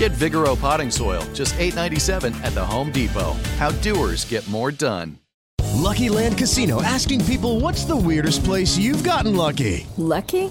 Get Vigoro potting soil, just $8.97 at the Home Depot. How doers get more done. Lucky Land Casino asking people what's the weirdest place you've gotten lucky? Lucky?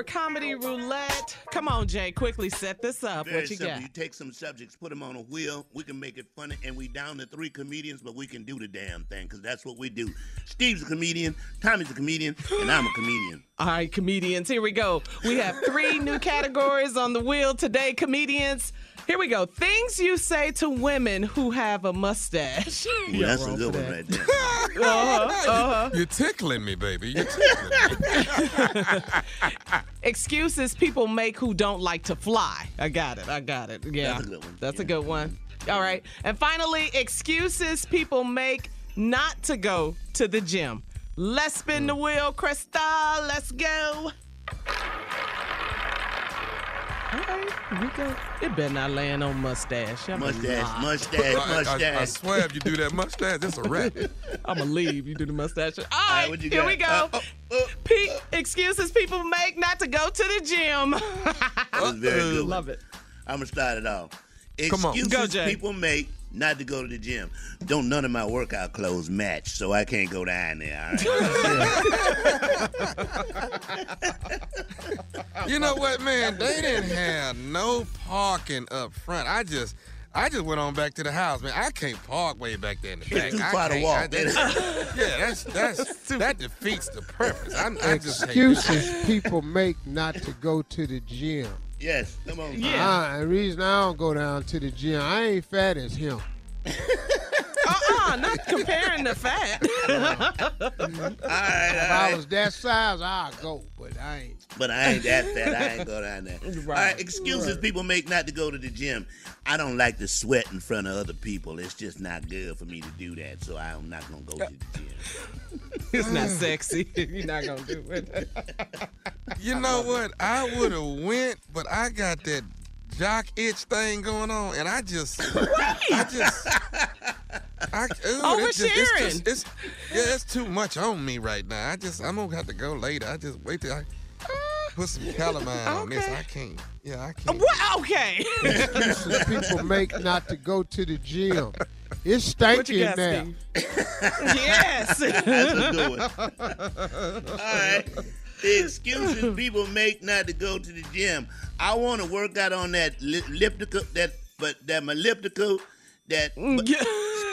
For comedy roulette. Come on, Jay, quickly set this up. Very what you simple. got? You take some subjects, put them on a wheel. We can make it funny, and we down to three comedians, but we can do the damn thing because that's what we do. Steve's a comedian, Tommy's a comedian, and I'm a comedian. All right, comedians, here we go. We have three new categories on the wheel today, comedians. Here we go. Things you say to women who have a mustache. Ooh, that's a good one right there. Uh-huh, uh-huh. You're tickling me, baby. You're tickling me. Excuses people make who don't like to fly. I got it. I got it. Yeah. That's a good one. That's a good one. All right. And finally, excuses people make not to go to the gym. Let's spin the wheel, Krista. Let's go. All right, here we go. It better not land on mustache. I'm Mustache, mustache, I, I- I swear, if you do that mustache, that's a wrap. I'm gonna leave. You do the mustache. All right, right, what you here got? we go. Uh, uh, uh, uh. oh, oh, Pe- excuses people make not to go to the gym. That's a very good. one. Love it. I'm gonna start it off. Come on. Excuses Go, Jay. people make not to go to the gym. Don't none of my workout clothes match, so I can't go down there. All right. You know what, man? They didn't have no parking up front. I just, I just went on back to the house, man. I can't park way back there in the back. It's too far to walk. I- that- yeah, that's that's that defeats the purpose. I'm, I just can't- Excuses people make not to go to the gym. Yes, come on. Yeah. Uh, the reason I don't go down to the gym, I ain't fat as him. Uh-uh, not comparing the fat. All right, all If I was that size, I'd go, but I ain't. But I ain't that fat. I ain't go down there. All right, excuses people make not to go to the gym. I don't like to sweat in front of other people. It's just not good for me to do that, so I'm not gonna go to the gym. it's not sexy. You're not gonna do it. You know what? I would have went, but I got that jock itch thing going on, and I just, I just, I, ooh, oh, it's just- it's just- it's, yeah, it's too much on me right now. I just, I'm gonna have to go later. I just wait till I. put some calamine on this. I can't. Yeah, I uh, can't. What? Okay. Excuses people make not to go to the gym. It's What you stinking got, now. Yes. That's a good one. All right. The excuses people make not to go to the gym. I want to work out on that li- elliptical, that but that elliptical, that. Mm, but,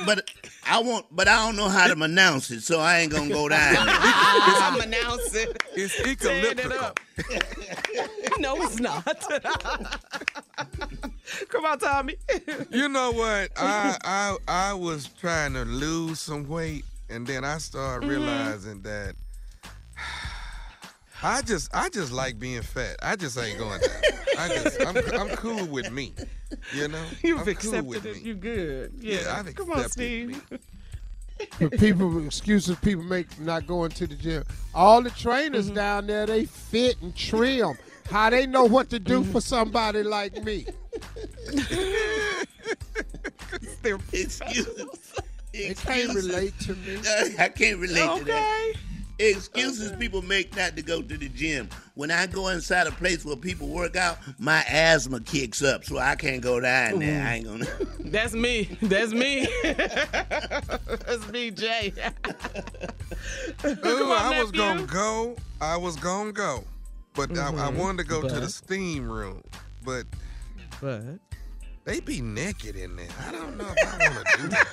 but I want, but I don't know how to announce it, so I ain't gonna go down. I'm announcing. It's Tearing it up. no, it's not. Come on, Tommy. You know what? I I I was trying to lose some weight, and then I started Mm-hmm. realizing that I just I just like being fat. I just ain't going down. I just I'm I'm cool with me. You know, You've I'm cool accepted with it. me. You good. Yeah. Yeah, I've Come on, accepted Steve. The people excuses people make not going to the gym. All the trainers Mm-hmm. down there, they fit and trim. How they know what to do for somebody like me? Excuses. They can't relate to me. I can't relate to that. Okay. Excuses people make not to go to the gym. When I go inside a place where people work out, my asthma kicks up, so I can't go down there. I ain't gonna. That's me. That's me. That's me, Jay. Ooh, on, I was gonna go. I was gonna go, but I, I Mhm. wanted to go to the steam room, but but they be naked in there. I don't know if I want to do that.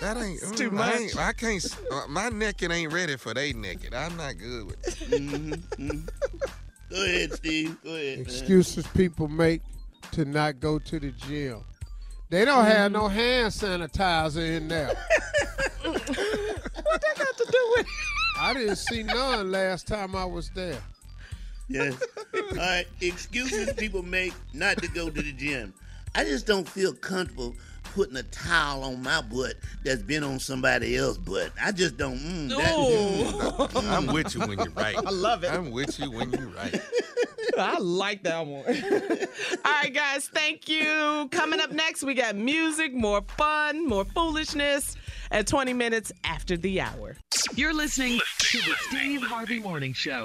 That ain't It's too mm, I, ain't- much. I can't. uh, My naked ain't ready for they naked. I'm not good with. It. Mm-hmm, Go ahead, Steve. Go ahead. man. Excuses people make to not go to the gym. They don't have no Mm-hmm. hand sanitizer in there. what that got to do with? I didn't see none last time I was there. Yes. All right. Excuses people make not to go to the gym. I just don't feel comfortable putting a towel on my butt that's been on somebody else's butt. I just don't. Mm, that, Ooh. I'm with you when you're right. I love it. I'm with you when you're right. I like that one. All right, guys, thank you. Coming up next, we got music, more fun, more foolishness at 20 minutes after the hour. You're listening to the Steve Harvey Morning Show.